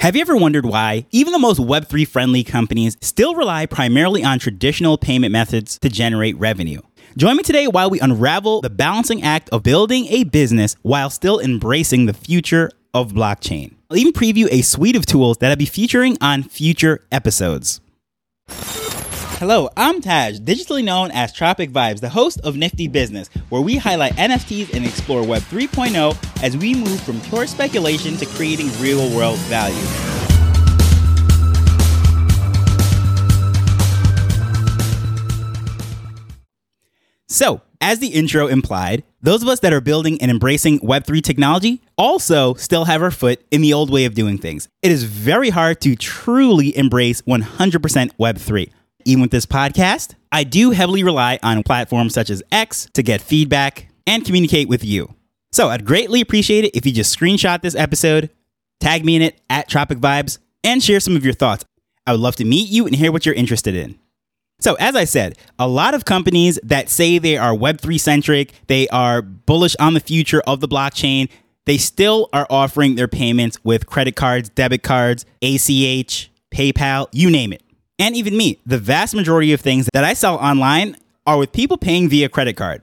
Have you ever wondered why even the most Web3 friendly companies still rely primarily on traditional payment methods to generate revenue? Join me today while we unravel the balancing act of building a business while still embracing the future of blockchain. I'll even preview a suite of tools that I'll be featuring on future episodes. Hello, I'm Taj, digitally known as Tropic Vibes, the host of Nifty Business, where we highlight NFTs and explore Web 3.0 as we move from pure speculation to creating real world value. So, as the intro implied, those of us that are building and embracing Web3 technology also still have our foot in the old way of doing things. It is very hard to truly embrace 100% Web3 even with this podcast, I do heavily rely on platforms such as X to get feedback and communicate with you. So I'd greatly appreciate it if you just screenshot this episode, tag me in it at Tropic Vibes, and share some of your thoughts. I would love to meet you and hear what you're interested in. So, as I said, a lot of companies that say they are Web3 centric, they are bullish on the future of the blockchain, they still are offering their payments with credit cards, debit cards, ACH, PayPal, you name it and even me, the vast majority of things that I sell online are with people paying via credit card.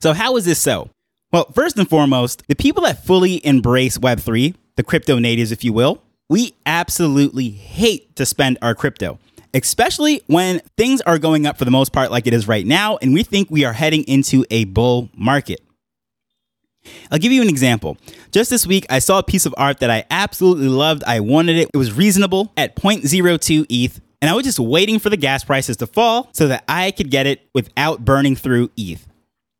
So, how is this so? Well, first and foremost, the people that fully embrace Web3, the crypto natives, if you will, we absolutely hate to spend our crypto, especially when things are going up for the most part, like it is right now, and we think we are heading into a bull market. I'll give you an example. Just this week, I saw a piece of art that I absolutely loved. I wanted it. It was reasonable at 0.02 ETH and I was just waiting for the gas prices to fall so that I could get it without burning through ETH.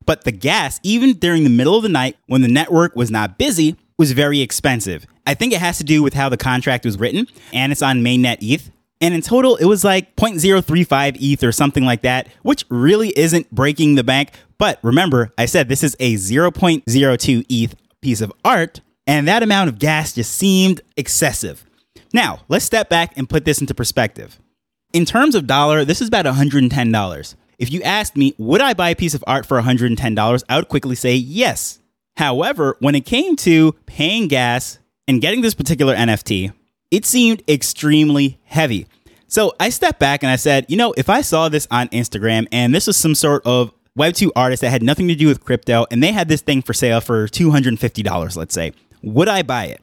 But the gas, even during the middle of the night when the network was not busy, was very expensive. I think it has to do with how the contract was written, and it's on mainnet ETH. And in total, it was like 0.035 ETH or something like that, which really isn't breaking the bank. But remember, I said this is a 0.02 ETH piece of art, and that amount of gas just seemed excessive. Now, let's step back and put this into perspective. In terms of dollar, this is about $110. If you asked me, would I buy a piece of art for $110? I would quickly say yes. However, when it came to paying gas and getting this particular NFT, it seemed extremely heavy. So I stepped back and I said, you know, if I saw this on Instagram and this was some sort of Web2 artist that had nothing to do with crypto and they had this thing for sale for $250, let's say, would I buy it?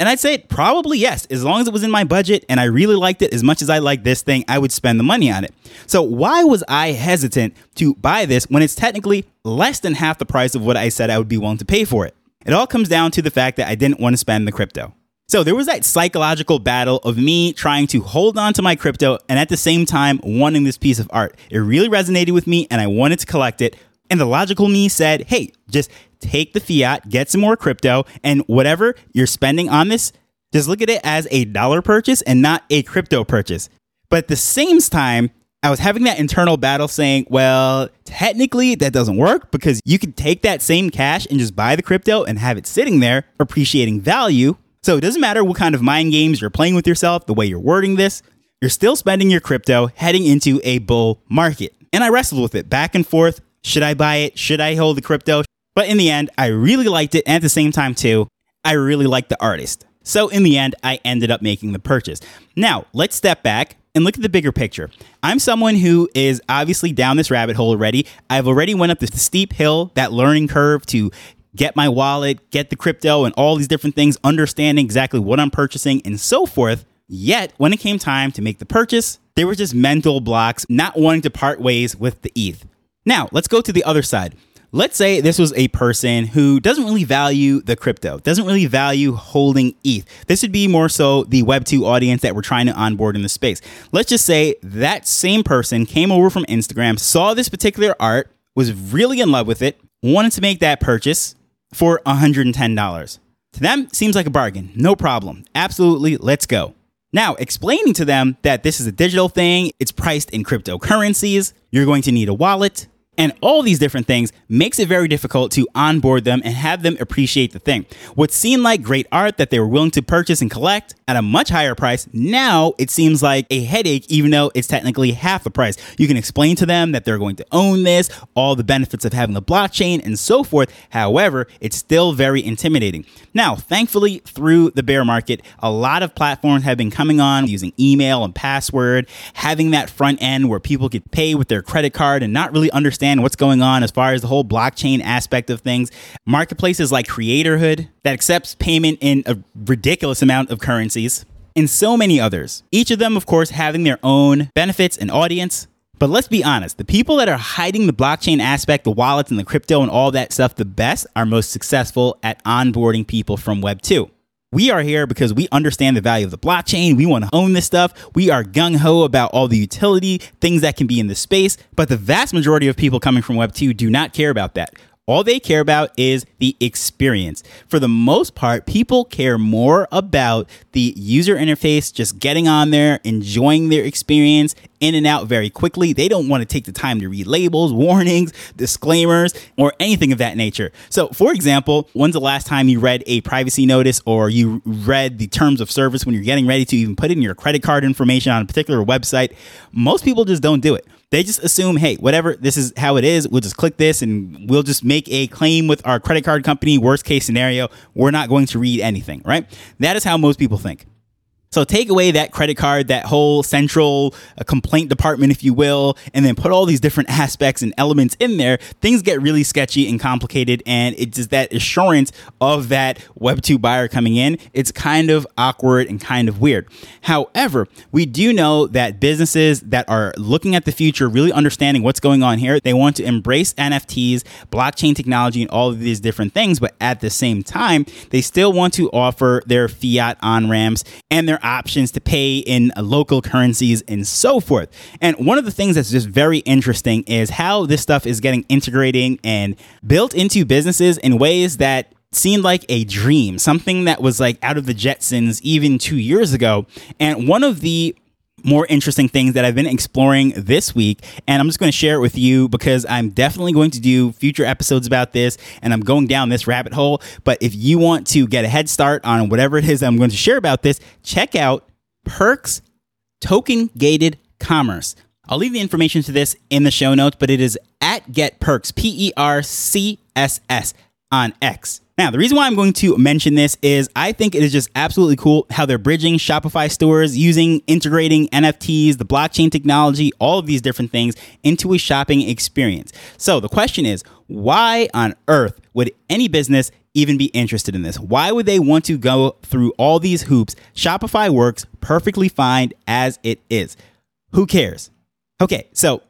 And I'd say probably yes, as long as it was in my budget and I really liked it as much as I like this thing, I would spend the money on it. So why was I hesitant to buy this when it's technically less than half the price of what I said I would be willing to pay for it? It all comes down to the fact that I didn't want to spend the crypto. So there was that psychological battle of me trying to hold on to my crypto and at the same time wanting this piece of art. It really resonated with me and I wanted to collect it. And the logical me said, hey, just take the fiat, get some more crypto, and whatever you're spending on this, just look at it as a dollar purchase and not a crypto purchase. But at the same time, I was having that internal battle saying, well, technically that doesn't work because you could take that same cash and just buy the crypto and have it sitting there appreciating value. So it doesn't matter what kind of mind games you're playing with yourself, the way you're wording this, you're still spending your crypto heading into a bull market. And I wrestled with it back and forth. Should I buy it? Should I hold the crypto? But in the end, I really liked it. And at the same time, too, I really liked the artist. So in the end, I ended up making the purchase. Now, let's step back and look at the bigger picture. I'm someone who is obviously down this rabbit hole already. I've already went up this steep hill, that learning curve to get my wallet, get the crypto and all these different things, understanding exactly what I'm purchasing and so forth. Yet, when it came time to make the purchase, there were just mental blocks, not wanting to part ways with the ETH. Now, let's go to the other side. Let's say this was a person who doesn't really value the crypto, doesn't really value holding ETH. This would be more so the Web2 audience that we're trying to onboard in the space. Let's just say that same person came over from Instagram, saw this particular art, was really in love with it, wanted to make that purchase for $110. To them, seems like a bargain. No problem. Absolutely, let's go. Now, explaining to them that this is a digital thing, it's priced in cryptocurrencies, you're going to need a wallet, And all these different things makes it very difficult to onboard them and have them appreciate the thing. What seemed like great art that they were willing to purchase and collect at a much higher price, now it seems like a headache, even though it's technically half the price. You can explain to them that they're going to own this, all the benefits of having the blockchain, and so forth. However, it's still very intimidating. Now, thankfully, through the bear market, a lot of platforms have been coming on using email and password, having that front end where people could pay with their credit card and not really understand what's going on as far as the whole blockchain aspect of things. Marketplaces like Kreatorhood that accepts payment in a ridiculous amount of currencies, and so many others. Each of them, of course, having their own benefits and audience. But let's be honest, the people that are hiding the blockchain aspect, the wallets and the crypto and all that stuff the best are most successful at onboarding people from Web 2. We are here because we understand the value of the blockchain. We want to own this stuff. We are gung ho about all the utility, things that can be in the space. But the vast majority of people coming from Web 2 do not care about that. All they care about is the experience. For the most part, people care more about the user interface, just getting on there, enjoying their experience, in and out very quickly. They don't want to take the time to read labels, warnings, disclaimers, or anything of that nature. So, for example, when's the last time you read a privacy notice or you read the terms of service when you're getting ready to even put in your credit card information on a particular website? Most people just don't do it. They just assume, hey, whatever, this is how it is. We'll just click this and we'll just make a claim with our credit card company. Worst case scenario, we're not going to read anything, right? That is how most people think. So take away that credit card, that whole central uh, complaint department, if you will, and then put all these different aspects and elements in there. Things get really sketchy and complicated, and it's just that assurance of that Web2 buyer coming in. It's kind of awkward and kind of weird. However, we do know that businesses that are looking at the future, really understanding what's going on here, they want to embrace NFTs, blockchain technology, and all of these different things, but at the same time, they still want to offer their fiat on ramps and their options to pay in local currencies and so forth. And one of the things that's just very interesting is how this stuff is getting integrating and built into businesses in ways that seemed like a dream, something that was like out of the Jetsons even two years ago. And one of the more interesting things that I've been exploring this week. And I'm just going to share it with you because I'm definitely going to do future episodes about this and I'm going down this rabbit hole. But if you want to get a head start on whatever it is I'm going to share about this, check out PERCS Token Gated Commerce. I'll leave the information to this in the show notes, but it is at Get PERCS, P E R C S S on X. Now, the reason why I'm going to mention this is I think it is just absolutely cool how they're bridging Shopify stores using integrating NFTs, the blockchain technology, all of these different things into a shopping experience. So the question is, why on earth would any business even be interested in this? Why would they want to go through all these hoops? Shopify works perfectly fine as it is. Who cares? Okay, so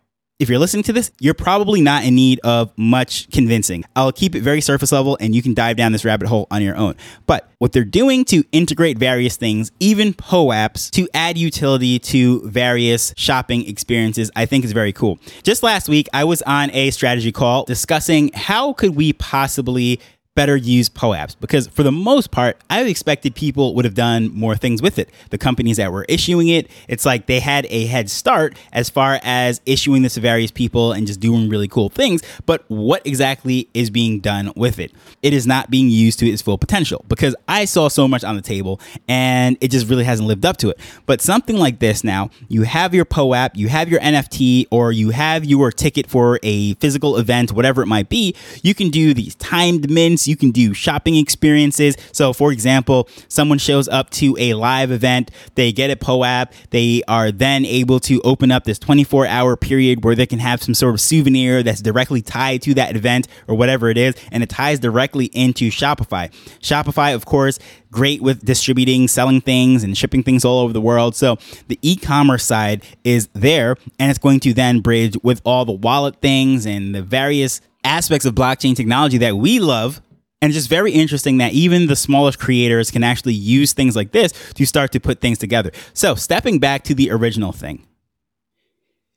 if you're listening to this, you're probably not in need of much convincing. I'll keep it very surface level and you can dive down this rabbit hole on your own. But what they're doing to integrate various things, even POAPs, to add utility to various shopping experiences, I think is very cool. Just last week, I was on a strategy call discussing how could we possibly better use POAPs because for the most part, I expected people would have done more things with it. The companies that were issuing it, it's like they had a head start as far as issuing this to various people and just doing really cool things. But what exactly is being done with it? It is not being used to its full potential because I saw so much on the table and it just really hasn't lived up to it. But something like this now, you have your POAP, you have your NFT, or you have your ticket for a physical event, whatever it might be, you can do these timed mints you can do shopping experiences. So, for example, someone shows up to a live event, they get a POAP, they are then able to open up this 24 hour period where they can have some sort of souvenir that's directly tied to that event or whatever it is, and it ties directly into Shopify. Shopify, of course, great with distributing, selling things, and shipping things all over the world. So the e commerce side is there, and it's going to then bridge with all the wallet things and the various aspects of blockchain technology that we love and it's just very interesting that even the smallest creators can actually use things like this to start to put things together. So, stepping back to the original thing.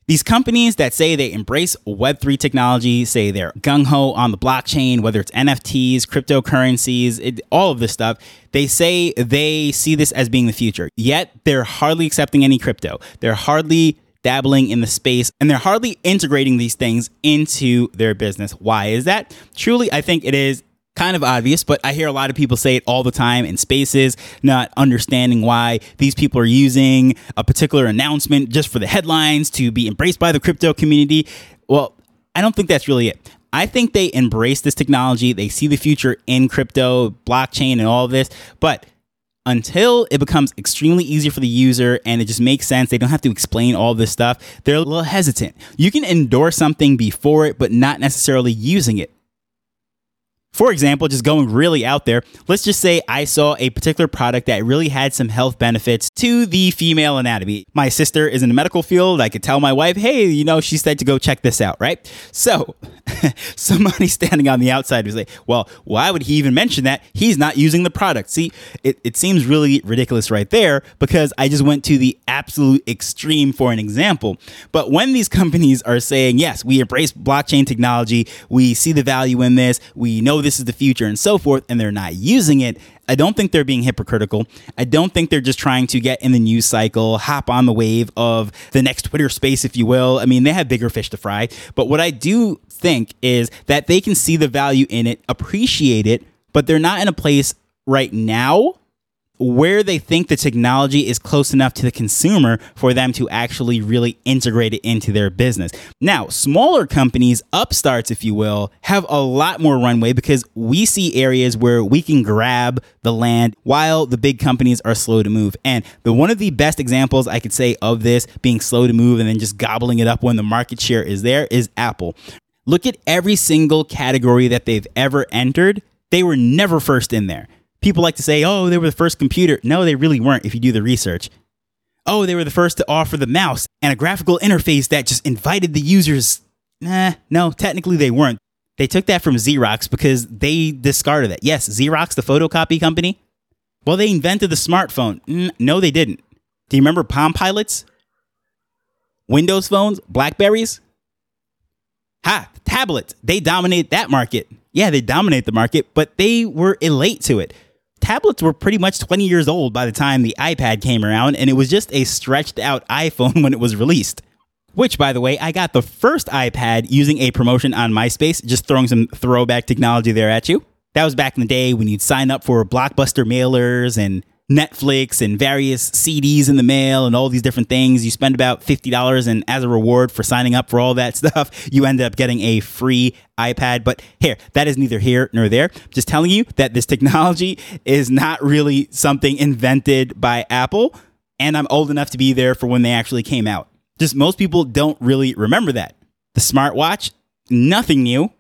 These companies that say they embrace Web3 technology, say they're gung ho on the blockchain, whether it's NFTs, cryptocurrencies, it, all of this stuff, they say they see this as being the future. Yet they're hardly accepting any crypto. They're hardly dabbling in the space and they're hardly integrating these things into their business. Why is that? Truly, I think it is kind of obvious, but I hear a lot of people say it all the time in spaces, not understanding why these people are using a particular announcement just for the headlines to be embraced by the crypto community. Well, I don't think that's really it. I think they embrace this technology. They see the future in crypto, blockchain, and all this. But until it becomes extremely easy for the user and it just makes sense, they don't have to explain all this stuff, they're a little hesitant. You can endorse something before it, but not necessarily using it. For example, just going really out there, let's just say I saw a particular product that really had some health benefits to the female anatomy. My sister is in the medical field. I could tell my wife, hey, you know, she said to go check this out, right? So somebody standing on the outside was like, well, why would he even mention that? He's not using the product. See, it, it seems really ridiculous right there because I just went to the absolute extreme for an example. But when these companies are saying, yes, we embrace blockchain technology, we see the value in this, we know this is the future and so forth, and they're not using it, I don't think they're being hypocritical. I don't think they're just trying to get in the news cycle, hop on the wave of the next Twitter space, if you will. I mean, they have bigger fish to fry. But what I do think is that they can see the value in it, appreciate it, but they're not in a place right now where they think the technology is close enough to the consumer for them to actually really integrate it into their business. Now, smaller companies, upstarts, if you will, have a lot more runway because we see areas where we can grab the land while the big companies are slow to move. And the one of the best examples I could say of this being slow to move and then just gobbling it up when the market share is there is Apple. Look at every single category that they've ever entered. They were never first in there. People like to say, oh, they were the first computer. No, they really weren't if you do the research. Oh, they were the first to offer the mouse and a graphical interface that just invited the users. Nah, no, technically they weren't. They took that from Xerox because they discarded it. Yes, Xerox, the photocopy company. Well, they invented the smartphone. No, they didn't. Do you remember Palm Pilots? Windows phones? Blackberries? Ha, tablets. They dominate that market. Yeah, they dominate the market, but they were elate to it tablets were pretty much 20 years old by the time the iPad came around, and it was just a stretched out iPhone when it was released. Which, by the way, I got the first iPad using a promotion on MySpace, just throwing some throwback technology there at you. That was back in the day when you'd sign up for blockbuster mailers and Netflix and various CDs in the mail and all these different things. You spend about $50 and as a reward for signing up for all that stuff, you end up getting a free iPad. But here, that is neither here nor there. Just telling you that this technology is not really something invented by Apple. And I'm old enough to be there for when they actually came out. Just most people don't really remember that. The smartwatch, nothing new.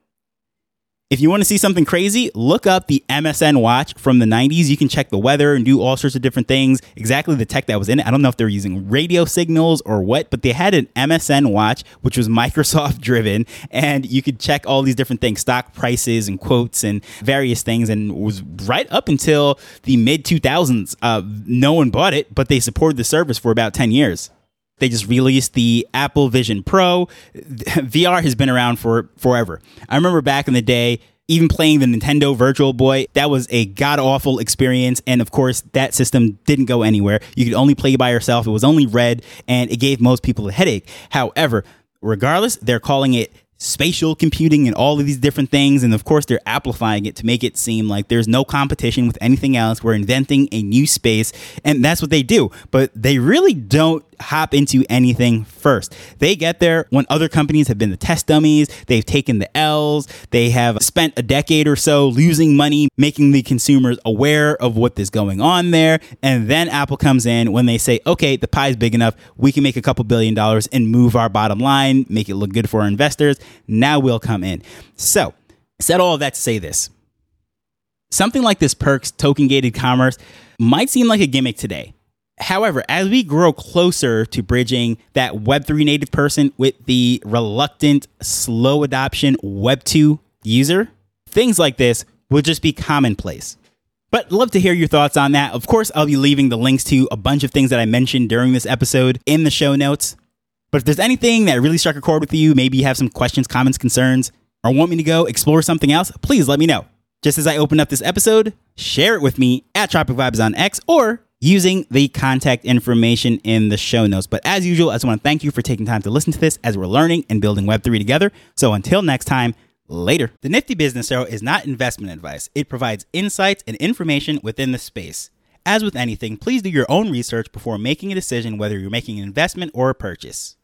If you want to see something crazy, look up the MSN watch from the 90s. You can check the weather and do all sorts of different things. Exactly the tech that was in it. I don't know if they're using radio signals or what, but they had an MSN watch, which was Microsoft driven, and you could check all these different things, stock prices and quotes and various things. And was right up until the mid 2000s. Uh, no one bought it, but they supported the service for about 10 years. They just released the Apple Vision Pro. VR has been around for forever. I remember back in the day, even playing the Nintendo Virtual Boy, that was a god awful experience. And of course, that system didn't go anywhere. You could only play by yourself. It was only red, and it gave most people a headache. However, regardless, they're calling it spatial computing and all of these different things. And of course, they're amplifying it to make it seem like there's no competition with anything else. We're inventing a new space, and that's what they do. But they really don't hop into anything first. They get there when other companies have been the test dummies, they've taken the L's, they have spent a decade or so losing money, making the consumers aware of what is going on there. And then Apple comes in when they say, okay, the pie is big enough, we can make a couple billion dollars and move our bottom line, make it look good for our investors. Now we'll come in. So, said all of that to say this. Something like this PERCS token gated commerce might seem like a gimmick today However, as we grow closer to bridging that Web3 native person with the reluctant, slow adoption Web2 user, things like this will just be commonplace. But love to hear your thoughts on that. Of course, I'll be leaving the links to a bunch of things that I mentioned during this episode in the show notes. But if there's anything that really struck a chord with you, maybe you have some questions, comments, concerns, or want me to go explore something else, please let me know. Just as I open up this episode, share it with me at Tropic Vibes on X or using the contact information in the show notes. But as usual, I just want to thank you for taking time to listen to this as we're learning and building Web3 together. So until next time, later. The Nifty Business Arrow is not investment advice, it provides insights and information within the space. As with anything, please do your own research before making a decision whether you're making an investment or a purchase.